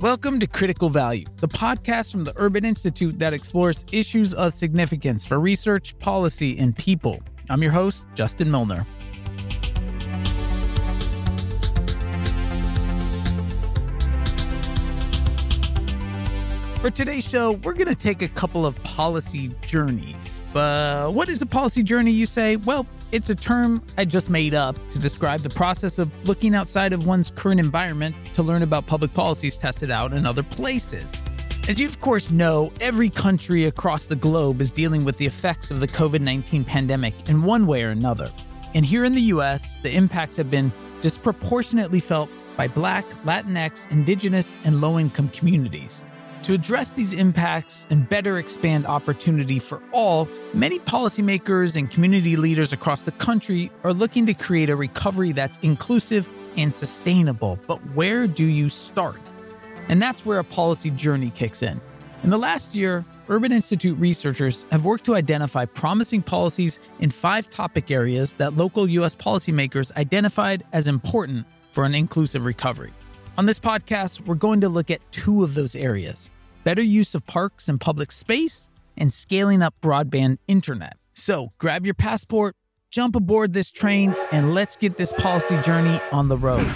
Welcome to Critical Value, the podcast from the Urban Institute that explores issues of significance for research, policy, and people. I'm your host, Justin Milner. For today's show, we're going to take a couple of policy journeys. But what is a policy journey, you say? Well, it's a term I just made up to describe the process of looking outside of one's current environment to learn about public policies tested out in other places. As you, of course, know, every country across the globe is dealing with the effects of the COVID 19 pandemic in one way or another. And here in the US, the impacts have been disproportionately felt by Black, Latinx, Indigenous, and low income communities. To address these impacts and better expand opportunity for all, many policymakers and community leaders across the country are looking to create a recovery that's inclusive and sustainable. But where do you start? And that's where a policy journey kicks in. In the last year, Urban Institute researchers have worked to identify promising policies in five topic areas that local U.S. policymakers identified as important for an inclusive recovery. On this podcast, we're going to look at two of those areas better use of parks and public space, and scaling up broadband internet. So grab your passport, jump aboard this train, and let's get this policy journey on the road.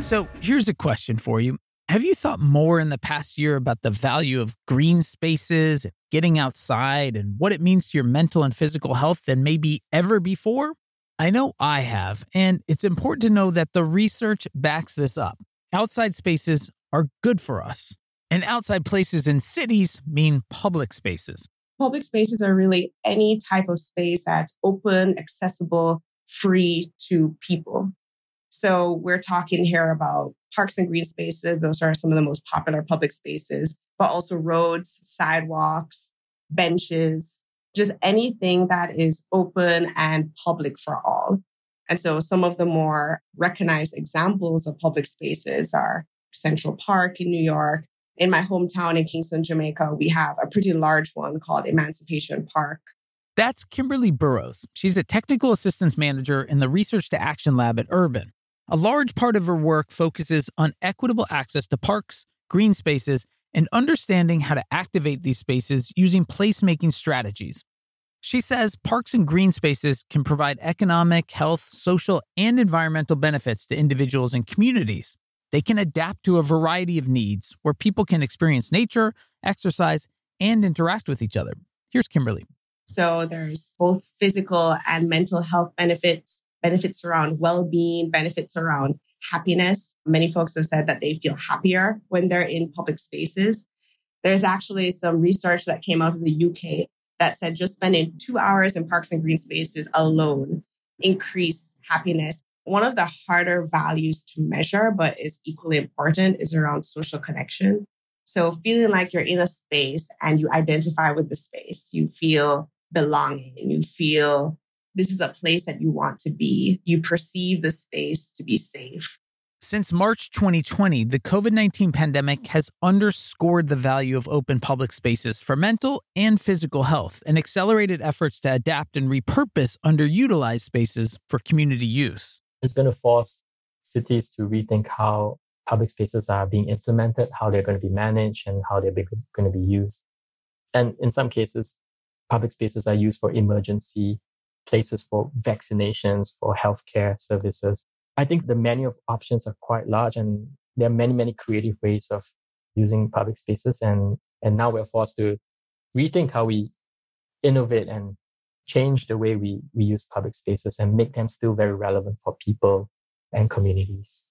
So here's a question for you have you thought more in the past year about the value of green spaces, and getting outside, and what it means to your mental and physical health than maybe ever before? I know I have, and it's important to know that the research backs this up. Outside spaces are good for us, and outside places in cities mean public spaces. Public spaces are really any type of space that's open, accessible, free to people. So we're talking here about parks and green spaces. Those are some of the most popular public spaces, but also roads, sidewalks, benches, just anything that is open and public for all. And so some of the more recognized examples of public spaces are Central Park in New York. In my hometown in Kingston, Jamaica, we have a pretty large one called Emancipation Park. That's Kimberly Burrowes. She's a technical assistance manager in the Research to Action Lab at Urban. A large part of her work focuses on equitable access to parks, green spaces, and understanding how to activate these spaces using placemaking strategies. She says parks and green spaces can provide economic, health, social, and environmental benefits to individuals and communities. They can adapt to a variety of needs where people can experience nature, exercise, and interact with each other. Here's Kimberly. So there's both physical and mental health benefits benefits around well being, benefits around happiness. Many folks have said that they feel happier when they're in public spaces. There's actually some research that came out of the UK that said just spending two hours in parks and green spaces alone increased happiness. One of the harder values to measure, but is equally important, is around social connection. So feeling like you're in a space and you identify with the space, you feel belonging, you feel this is a place that you want to be. You perceive the space to be safe. Since March 2020, the COVID 19 pandemic has underscored the value of open public spaces for mental and physical health and accelerated efforts to adapt and repurpose underutilized spaces for community use. It's going to force cities to rethink how public spaces are being implemented, how they're going to be managed, and how they're going to be used. And in some cases, public spaces are used for emergency places for vaccinations, for healthcare services. I think the menu of options are quite large and there are many, many creative ways of using public spaces. And, and now we're forced to rethink how we innovate and change the way we, we use public spaces and make them still very relevant for people and communities.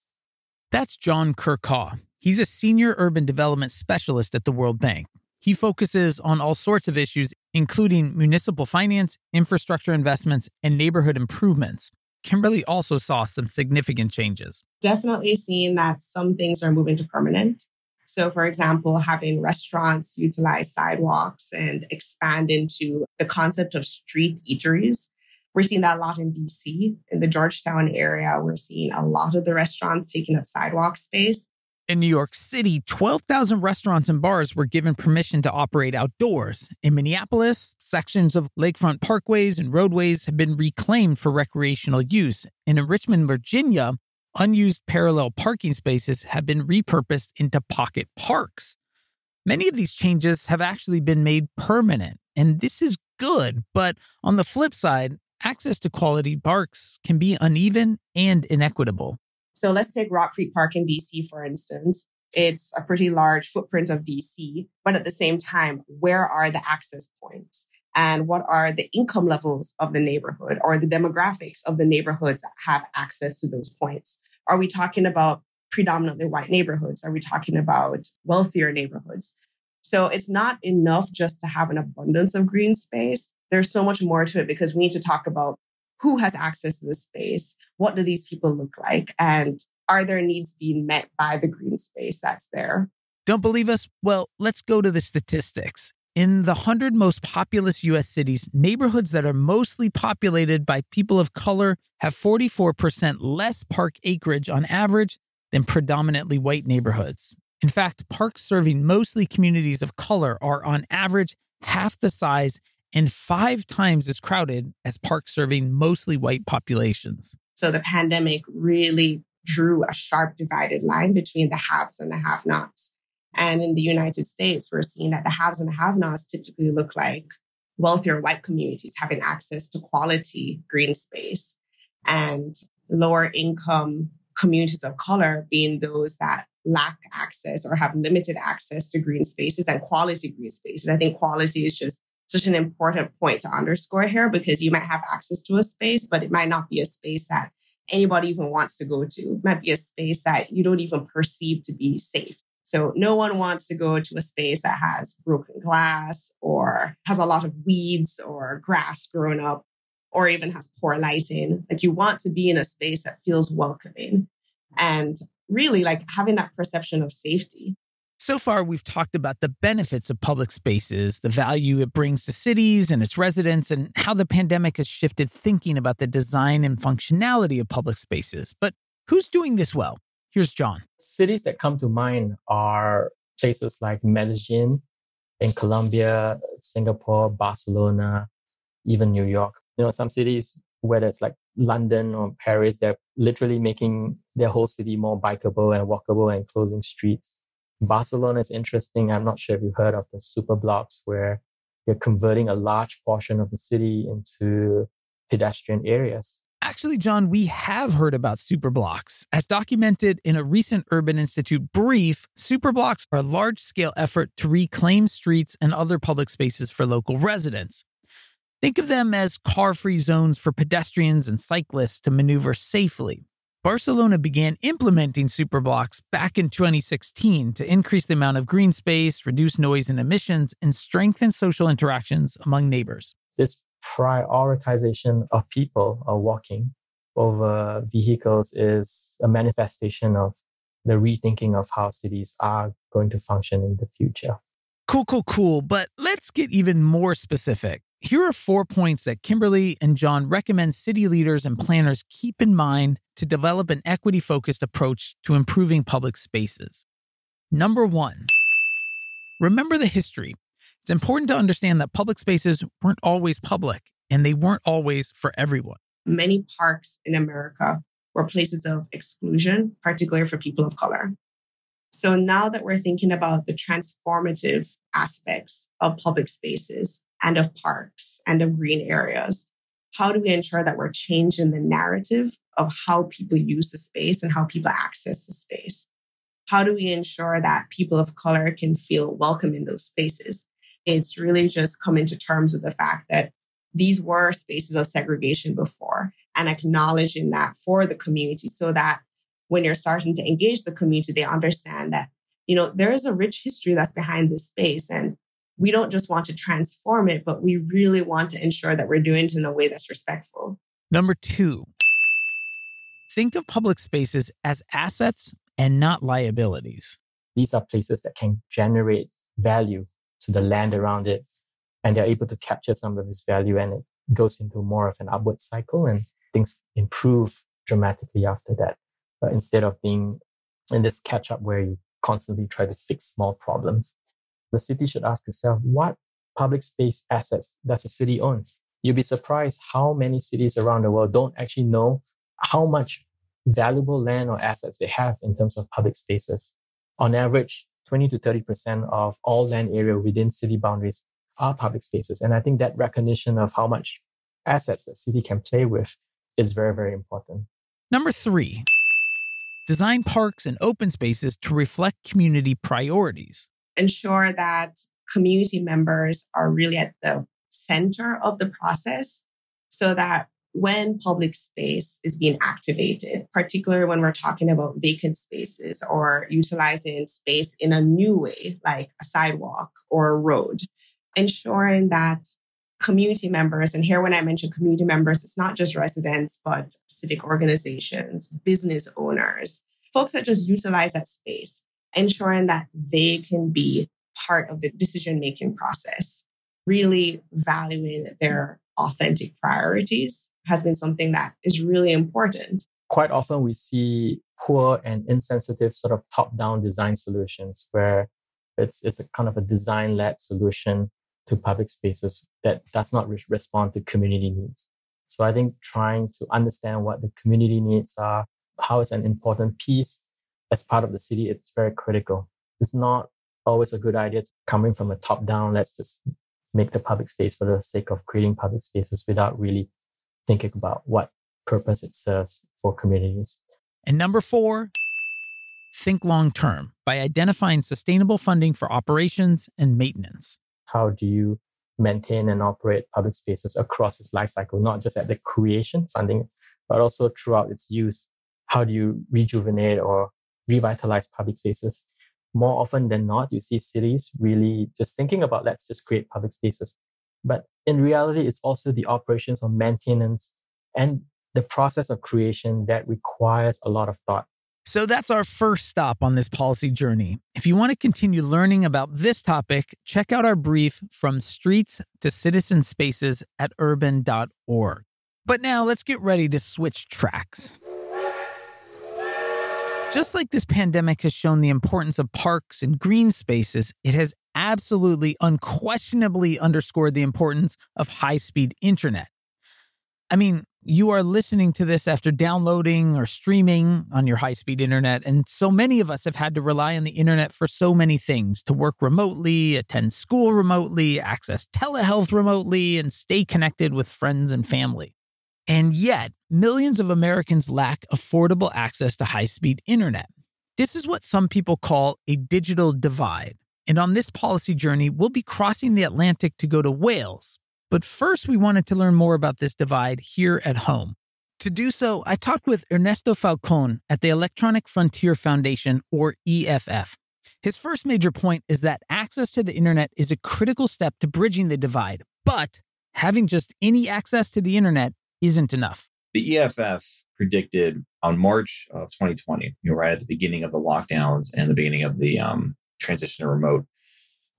That's Jon Kher Kaw. He's a senior urban development specialist at the World Bank. He focuses on all sorts of issues, including municipal finance, infrastructure investments, and neighborhood improvements. Kimberly also saw some significant changes. Definitely seeing that some things are moving to permanent. So, for example, having restaurants utilize sidewalks and expand into the concept of street eateries. We're seeing that a lot in DC. In the Georgetown area, we're seeing a lot of the restaurants taking up sidewalk space In New York City, 12,000 restaurants and bars were given permission to operate outdoors. In Minneapolis, sections of lakefront parkways and roadways have been reclaimed for recreational use. And in Richmond, Virginia, unused parallel parking spaces have been repurposed into pocket parks. Many of these changes have actually been made permanent, and this is good. But on the flip side, access to quality parks can be uneven and inequitable. So let's take Rock Creek Park in DC, for instance. It's a pretty large footprint of DC, but at the same time, where are the access points? And what are the income levels of the neighborhood or the demographics of the neighborhoods that have access to those points? Are we talking about predominantly white neighborhoods? Are we talking about wealthier neighborhoods? So it's not enough just to have an abundance of green space. There's so much more to it because we need to talk about who has access to the space? What do these people look like? And are their needs being met by the green space that's there? Don't believe us? Well, let's go to the statistics. In the 100 most populous US cities, neighborhoods that are mostly populated by people of color have 44% less park acreage on average than predominantly white neighborhoods. In fact, parks serving mostly communities of color are on average half the size and five times as crowded as parks serving mostly white populations. So the pandemic really drew a sharp divided line between the haves and the have nots. And in the United States, we're seeing that the haves and the have nots typically look like wealthier white communities having access to quality green space and lower income communities of color being those that lack access or have limited access to green spaces and quality green spaces. I think quality is just such an important point to underscore here because you might have access to a space, but it might not be a space that anybody even wants to go to. It might be a space that you don't even perceive to be safe. So no one wants to go to a space that has broken glass or has a lot of weeds or grass growing up or even has poor lighting. Like you want to be in a space that feels welcoming and really like having that perception of safety. So far, we've talked about the benefits of public spaces, the value it brings to cities and its residents, and how the pandemic has shifted thinking about the design and functionality of public spaces. But who's doing this well? Here's Jon. Cities that come to mind are places like Medellin in Colombia, Singapore, Barcelona, even New York. You know, some cities, whether it's like London or Paris, they're literally making their whole city more bikeable and walkable and closing streets Barcelona is interesting. I'm not sure if you've heard of the super blocks where you're converting a large portion of the city into pedestrian areas. Actually, Jon, we have heard about superblocks. As documented in a recent Urban Institute brief, superblocks are a large scale effort to reclaim streets and other public spaces for local residents. Think of them as car free zones for pedestrians and cyclists to maneuver safely. Barcelona began implementing superblocks back in 2016 to increase the amount of green space, reduce noise and emissions, and strengthen social interactions among neighbors. This prioritization of people are walking over vehicles is a manifestation of the rethinking of how cities are going to function in the future. Cool, cool, cool. But let's get even more specific. Here are four points that Kimberly and John recommend city leaders and planners keep in mind to develop an equity focused approach to improving public spaces. Number one, remember the history. It's important to understand that public spaces weren't always public and they weren't always for everyone. Many parks in America were places of exclusion, particularly for people of color. So now that we're thinking about the transformative aspects of public spaces, and of parks and of green areas. How do we ensure that we're changing the narrative of how people use the space and how people access the space? How do we ensure that people of color can feel welcome in those spaces? It's really just coming to terms with the fact that these were spaces of segregation before and acknowledging that for the community so that when you're starting to engage the community, they understand that, you know, there is a rich history that's behind this space. And we don't just want to transform it, but we really want to ensure that we're doing it in a way that's respectful. Number two, think of public spaces as assets and not liabilities. These are places that can generate value to the land around it, and they're able to capture some of this value, and it goes into more of an upward cycle, and things improve dramatically after that. But instead of being in this catch up where you constantly try to fix small problems. The city should ask itself, what public space assets does a city own? You'll be surprised how many cities around the world don't actually know how much valuable land or assets they have in terms of public spaces. On average, 20 to 30% of all land area within city boundaries are public spaces. And I think that recognition of how much assets the city can play with is very, very important. Number three, design parks and open spaces to reflect community priorities. Ensure that community members are really at the center of the process so that when public space is being activated, particularly when we're talking about vacant spaces or utilizing space in a new way, like a sidewalk or a road, ensuring that community members, and here when I mention community members, it's not just residents, but civic organizations, business owners, folks that just utilize that space, ensuring that they can be part of the decision making process, really valuing their authentic priorities has been something that is really important. Quite often we see poor and insensitive sort of top-down design solutions where it's it's a kind of a design-led solution to public spaces that does not re- respond to community needs. So I think trying to understand what the community needs are, how it's an important piece as part of the city, it's very critical. It's not always a good idea to coming from a top down, let's just make the public space for the sake of creating public spaces without really thinking about what purpose it serves for communities. And number four, think long term by identifying sustainable funding for operations and maintenance. How do you maintain and operate public spaces across its life cycle, not just at the creation funding, but also throughout its use? How do you rejuvenate or revitalize public spaces? More often than not, you see cities really just thinking about let's just create public spaces but in reality, it's also the operations of maintenance and the process of creation that requires a lot of thought. So that's our first stop on this policy journey. If you want to continue learning about this topic, check out our brief from streets to citizen spaces at urban.org. But now let's get ready to switch tracks. Just like this pandemic has shown the importance of parks and green spaces, it has absolutely, unquestionably underscored the importance of high speed internet. I mean, you are listening to this after downloading or streaming on your high speed internet. And so many of us have had to rely on the internet for so many things to work remotely, attend school remotely, access telehealth remotely, and stay connected with friends and family. And yet, millions of Americans lack affordable access to high speed internet. This is what some people call a digital divide. And on this policy journey, we'll be crossing the Atlantic to go to Wales. But first, we wanted to learn more about this divide here at home. To do so, I talked with Ernesto Falcon at the Electronic Frontier Foundation, or EFF. His first major point is that access to the internet is a critical step to bridging the divide, but having just any access to the internet isn't enough. The EFF predicted on March of 2020, you know, right at the beginning of the lockdowns and the beginning of the um, transition to remote,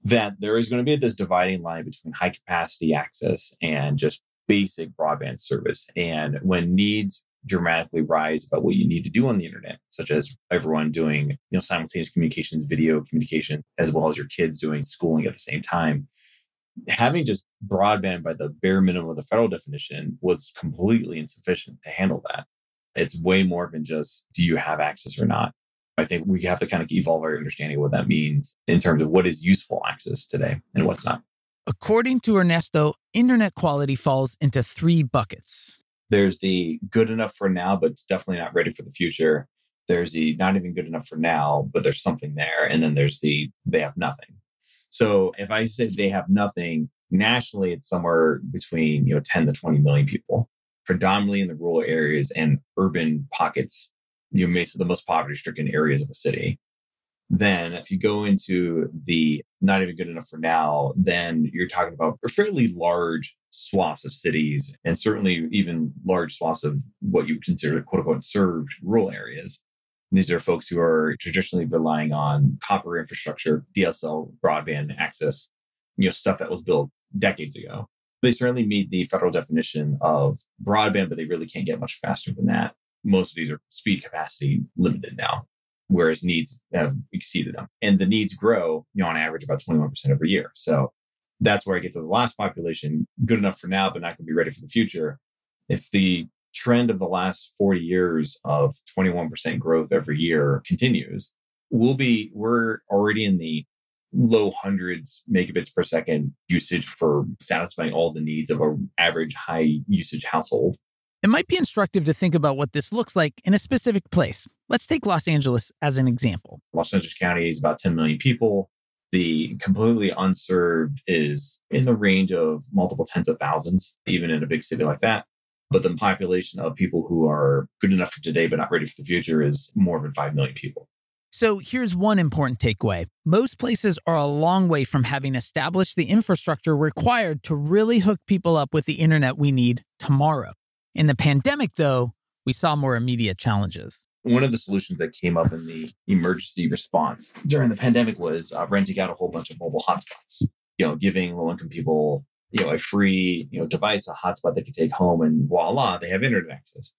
that there is going to be this dividing line between high capacity access and just basic broadband service. And when needs dramatically rise about what you need to do on the internet, such as everyone doing, you know, simultaneous communications, video communication, as well as your kids doing schooling at the same time. Having just broadband by the bare minimum of the federal definition was completely insufficient to handle that. It's way more than just do you have access or not. I think we have to kind of evolve our understanding of what that means in terms of what is useful access today and what's not. According to Ernesto, internet quality falls into three buckets. There's the good enough for now, but it's definitely not ready for the future. There's the not even good enough for now, but there's something there. And then there's the they have nothing. So if I say they have nothing, nationally, it's somewhere between, you know, 10 to 20 million people, predominantly in the rural areas and urban pockets you may see the most poverty stricken areas of a city. Then if you go into the not even good enough for now, then you're talking about fairly large swaths of cities and certainly even large swaths of what you would consider quote unquote served rural areas. These are folks who are traditionally relying on copper infrastructure, DSL broadband access, you know, stuff that was built decades ago. They certainly meet the federal definition of broadband, but they really can't get much faster than that most of these are speed capacity limited now. whereas needs have exceeded them. And the needs grow, you know, on average about 21% every year. So that's where I get to the last population, good enough for now, but not going to be ready for the future. If the trend of the last 40 years of 21% growth every year continues, we'll be, we're already in the low hundreds megabits per second usage for satisfying all the needs of an average high usage household. It might be instructive to think about what this looks like in a specific place. Let's take Los Angeles as an example. Los Angeles County is about 10 million people. The completely unserved is in the range of multiple tens of thousands, even in a big city like that. But the population of people who are good enough for today but not ready for the future is more than 5 million people. So here's one important takeaway most places are a long way from having established the infrastructure required to really hook people up with the internet we need tomorrow. In the pandemic, though, we saw more immediate challenges. One of the solutions that came up in the emergency response during the pandemic was uh, renting out a whole bunch of mobile hotspots. You know, giving low-income people you know a free you know device, a hotspot they can take home, and voila, they have internet access.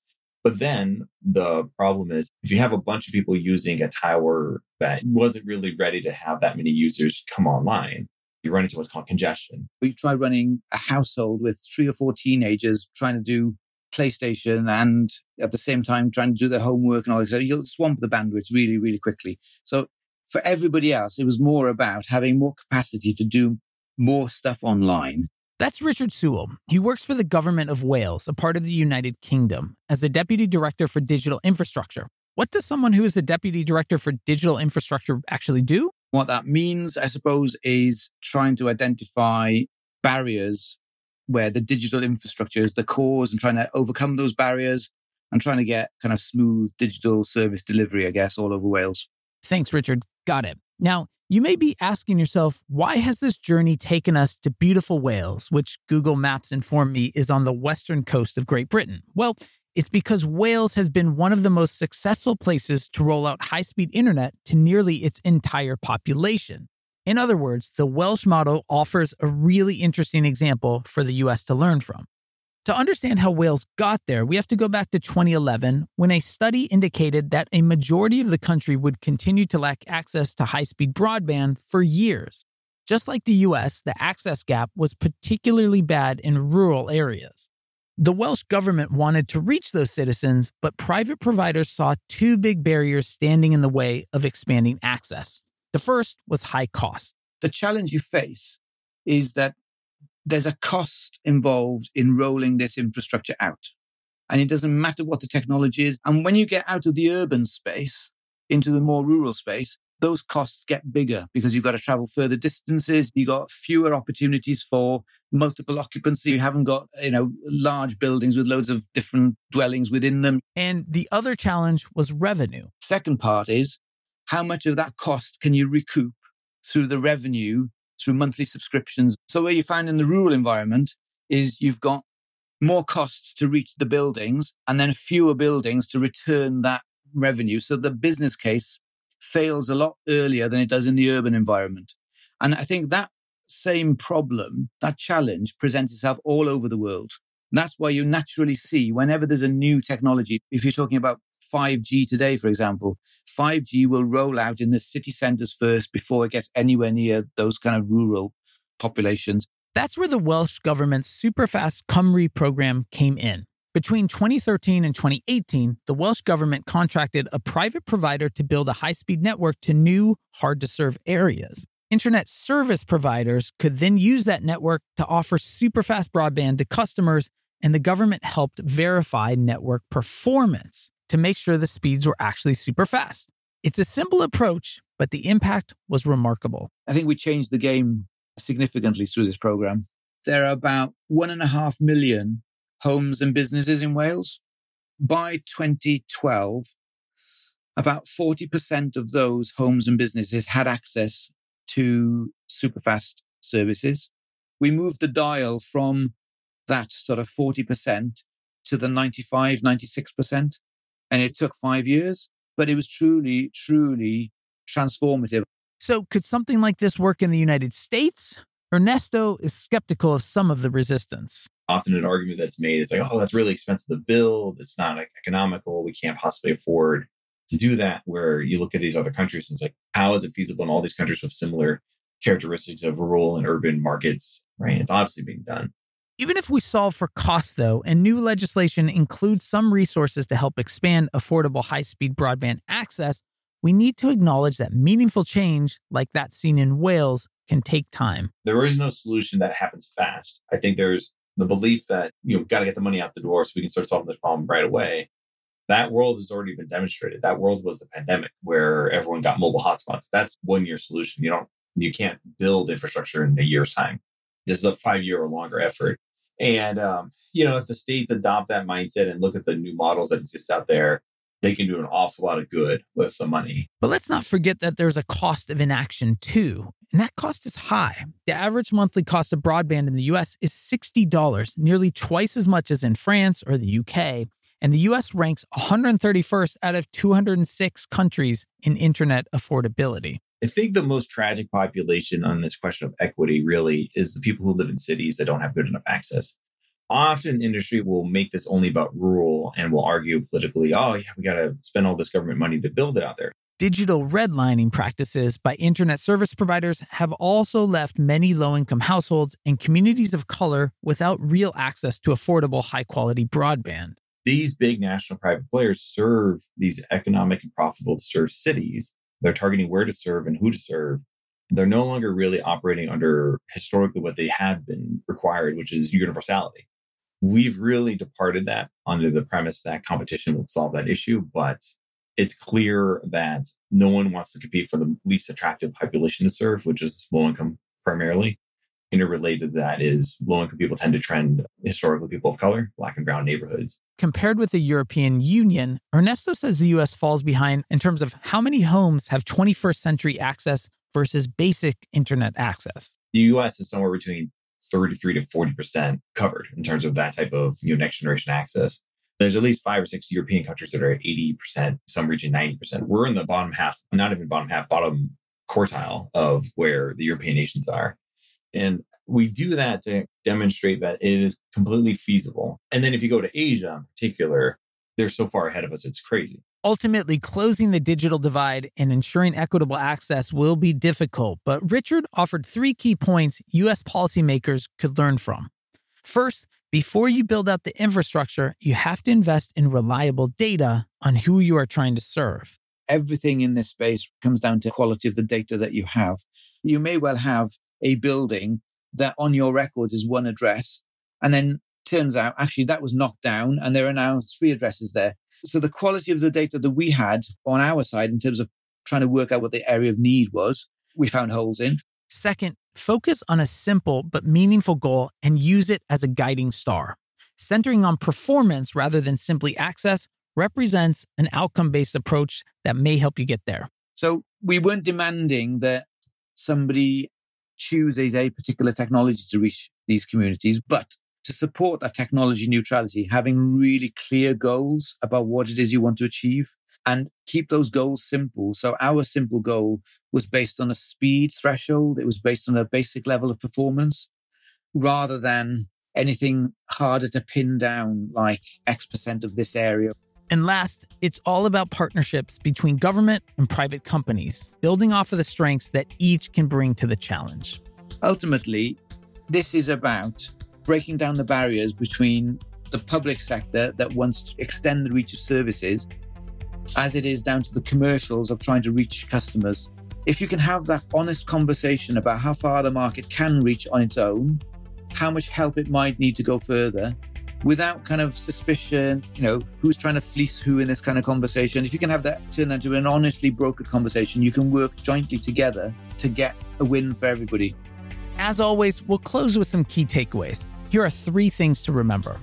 But then the problem is if you have a bunch of people using a tower that wasn't really ready to have that many users come online, you run into what's called congestion. We tried running a household with three or four teenagers trying to do PlayStation and at the same time trying to do their homework and all that. So you'll swamp the bandwidth really, really quickly. So for everybody else, it was more about having more capacity to do more stuff online. That's Richard Sewell. He works for the government of Wales, a part of the United Kingdom, as the deputy director for digital infrastructure. What does someone who is the deputy director for digital infrastructure actually do? What that means, I suppose, is trying to identify barriers where the digital infrastructure is the cause and trying to overcome those barriers and trying to get kind of smooth digital service delivery, I guess, all over Wales. Thanks, Richard. Got it. Now, you may be asking yourself, why has this journey taken us to beautiful Wales, which Google Maps informed me is on the western coast of Great Britain? Well, it's because Wales has been one of the most successful places to roll out high speed internet to nearly its entire population. In other words, the Welsh model offers a really interesting example for the US to learn from. To understand how Wales got there, we have to go back to 2011 when a study indicated that a majority of the country would continue to lack access to high speed broadband for years. Just like the US, the access gap was particularly bad in rural areas. The Welsh government wanted to reach those citizens, but private providers saw two big barriers standing in the way of expanding access. The first was high cost. The challenge you face is that there's a cost involved in rolling this infrastructure out. And it doesn't matter what the technology is. And when you get out of the urban space into the more rural space, those costs get bigger because you've got to travel further distances. You've got fewer opportunities for multiple occupancy. You haven't got, you know, large buildings with loads of different dwellings within them. And the other challenge was revenue. Second part is how much of that cost can you recoup through the revenue through monthly subscriptions. So where you find in the rural environment is you've got more costs to reach the buildings and then fewer buildings to return that revenue. So the business case fails a lot earlier than it does in the urban environment. And I think that same problem, that challenge presents itself all over the world. that's why you naturally see whenever there's a new technology, if you're talking about 5G today, for example, 5G will roll out in the city centers first before it gets anywhere near those kind of rural populations. That's where the Welsh government's Superfast Cymru program came in. Between 2013 and 2018, the Welsh government contracted a private provider to build a high speed network to new, hard to serve areas. Internet service providers could then use that network to offer superfast broadband to customers, and the government helped verify network performance to make sure the speeds were actually super fast. It's a simple approach, but the impact was remarkable. I think we changed the game significantly through this program. There are about one and a half million homes and businesses in Wales. By 2012, about 40% of those homes and businesses had access to superfast services. We moved the dial from that sort of 40% to the 95, 96% and it took five years, but it was truly, truly transformative. So, could something like this work in the United States? Ernesto is skeptical of some of the resistance. Often, an argument that's made is like, oh, that's really expensive to build. It's not economical. We can't possibly afford to do that where you look at these other countries and it's like, how is it feasible in all these countries with similar characteristics of rural and urban markets, right? It's obviously being done. Even if we solve for cost, though, and new legislation includes some resources to help expand affordable high speed broadband access, we need to acknowledge that meaningful change, like that seen in Wales, can take time. There is no solution that happens fast. I think there's the belief that you know got to get the money out the door so we can start solving this problem right away. That world has already been demonstrated. That world was the pandemic where everyone got mobile hotspots. That's one year solution. You don't you can't build infrastructure in a year's time. This is a five year or longer effort. And um, you know, if the states adopt that mindset and look at the new models that exist out there, they can do an awful lot of good with the money. But let's not forget that there's a cost of inaction too. And that cost is high. The average monthly cost of broadband in the US is $60, nearly twice as much as in France or the UK. And the US ranks 131st out of 206 countries in internet affordability. I think the most tragic population on this question of equity really is the people who live in cities that don't have good enough access. Often industry will make this only about rural and will argue politically, oh, yeah, we got to spend all this government money to build it out there. Digital redlining practices by internet service providers have also left many low income households and communities of color without real access to affordable, high quality broadband. These big national private players serve these economic and profitable to serve cities. They're targeting where to serve and who to serve. They're no longer really operating under historically what they have been required, which is universality. We've really departed that under the premise that competition will solve that issue, but it's clear that no one wants to compete for the least attractive population to serve, which is low income primarily. Interrelated to that is low income people tend to trend historically people of color, black and brown neighborhoods. Compared with the European Union, Ernesto says the US falls behind in terms of how many homes have 21st century access versus basic internet access. The US is somewhere between 33 to 40% covered in terms of that type of you know, next generation access. There's at least five or six European countries that are at 80%, some reaching 90%. We're in the bottom half, not even bottom half, bottom quartile of where the European nations are. And we do that to demonstrate that it is completely feasible. And then if you go to Asia in particular, they're so far ahead of us, it's crazy. Ultimately, closing the digital divide and ensuring equitable access will be difficult, but Richard offered three key points U.S. policymakers could learn from. First, before you build out the infrastructure, you have to invest in reliable data on who you are trying to serve. Everything in this space comes down to quality of the data that you have. You may well have a building that on your records is one address, and then turns out actually that was knocked down and there are now three addresses there. So the quality of the data that we had on our side in terms of trying to work out what the area of need was, we found holes in. Second, focus on a simple but meaningful goal and use it as a guiding star. Centering on performance rather than simply access represents an outcome based approach that may help you get there. So we weren't demanding that somebody chooses a particular technology to reach these communities, but to support that technology neutrality, having really clear goals about what it is you want to achieve and keep those goals simple. So our simple goal was based on a speed threshold. It was based on a basic level of performance rather than anything harder to pin down like X percent of this area. And last, it's all about partnerships between government and private companies, building off of the strengths that each can bring to the challenge. Ultimately, this is about breaking down the barriers between the public sector that wants to extend the reach of services as it is down to the commercials of trying to reach customers. If you can have that honest conversation about how far the market can reach on its own, how much help it might need to go further, without kind of suspicion, you know, who's trying to fleece who in this kind of conversation. If you can have that turn into an honestly brokered conversation, you can work jointly together to get a win for everybody. As always, we'll close with some key takeaways. Here are three things to remember.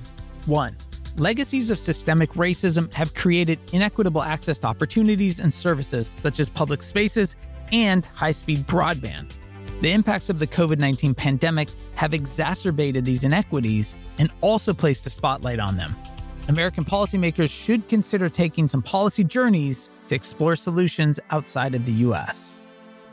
One, legacies of systemic racism have created inequitable access to opportunities and services such as public spaces and high speed broadband. The impacts of the COVID 19 pandemic have exacerbated these inequities and also placed a spotlight on them. American policymakers should consider taking some policy journeys to explore solutions outside of the US.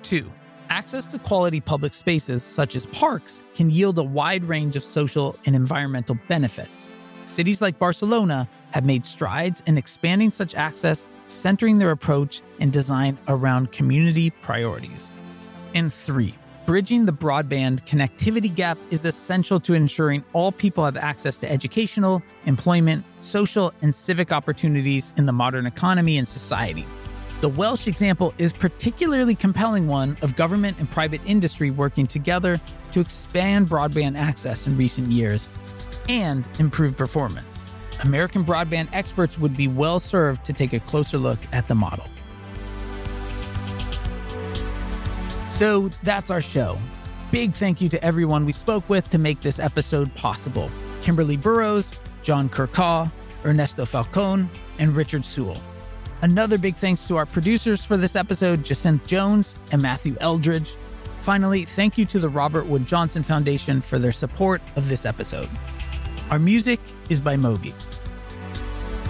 Two, access to quality public spaces, such as parks, can yield a wide range of social and environmental benefits. cities like Barcelona have made strides in expanding such access, centering their approach and design around community priorities. And three, bridging the broadband connectivity gap is essential to ensuring all people have access to educational, employment, social, and civic opportunities in the modern economy and society. The Welsh example is particularly compelling one of government and private industry working together to expand broadband access in recent years and improve performance. American broadband experts would be well served to take a closer look at the model. So that's our show. Big thank you to everyone we spoke with to make this episode possible Kimberly Burrowes, John Kerkaw, Ernesto Falcon, and Richard Sewell. Another big thanks to our producers for this episode, Jacinth Jones and Matthew Eldridge. Finally, thank you to the Robert Wood Johnson Foundation for their support of this episode. Our music is by Moby.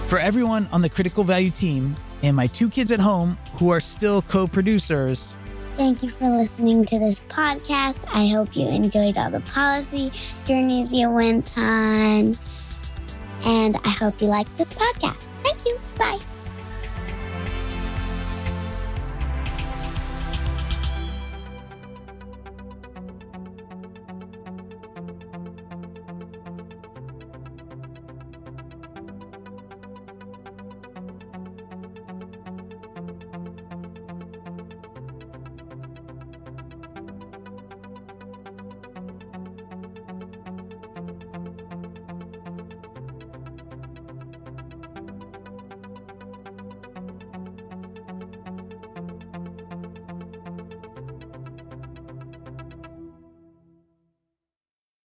For everyone on the Critical Value team and my two kids at home who are still co producers, Thank you for listening to this podcast. I hope you enjoyed all the policy journeys you went on. And I hope you like this podcast. Thank you. Bye.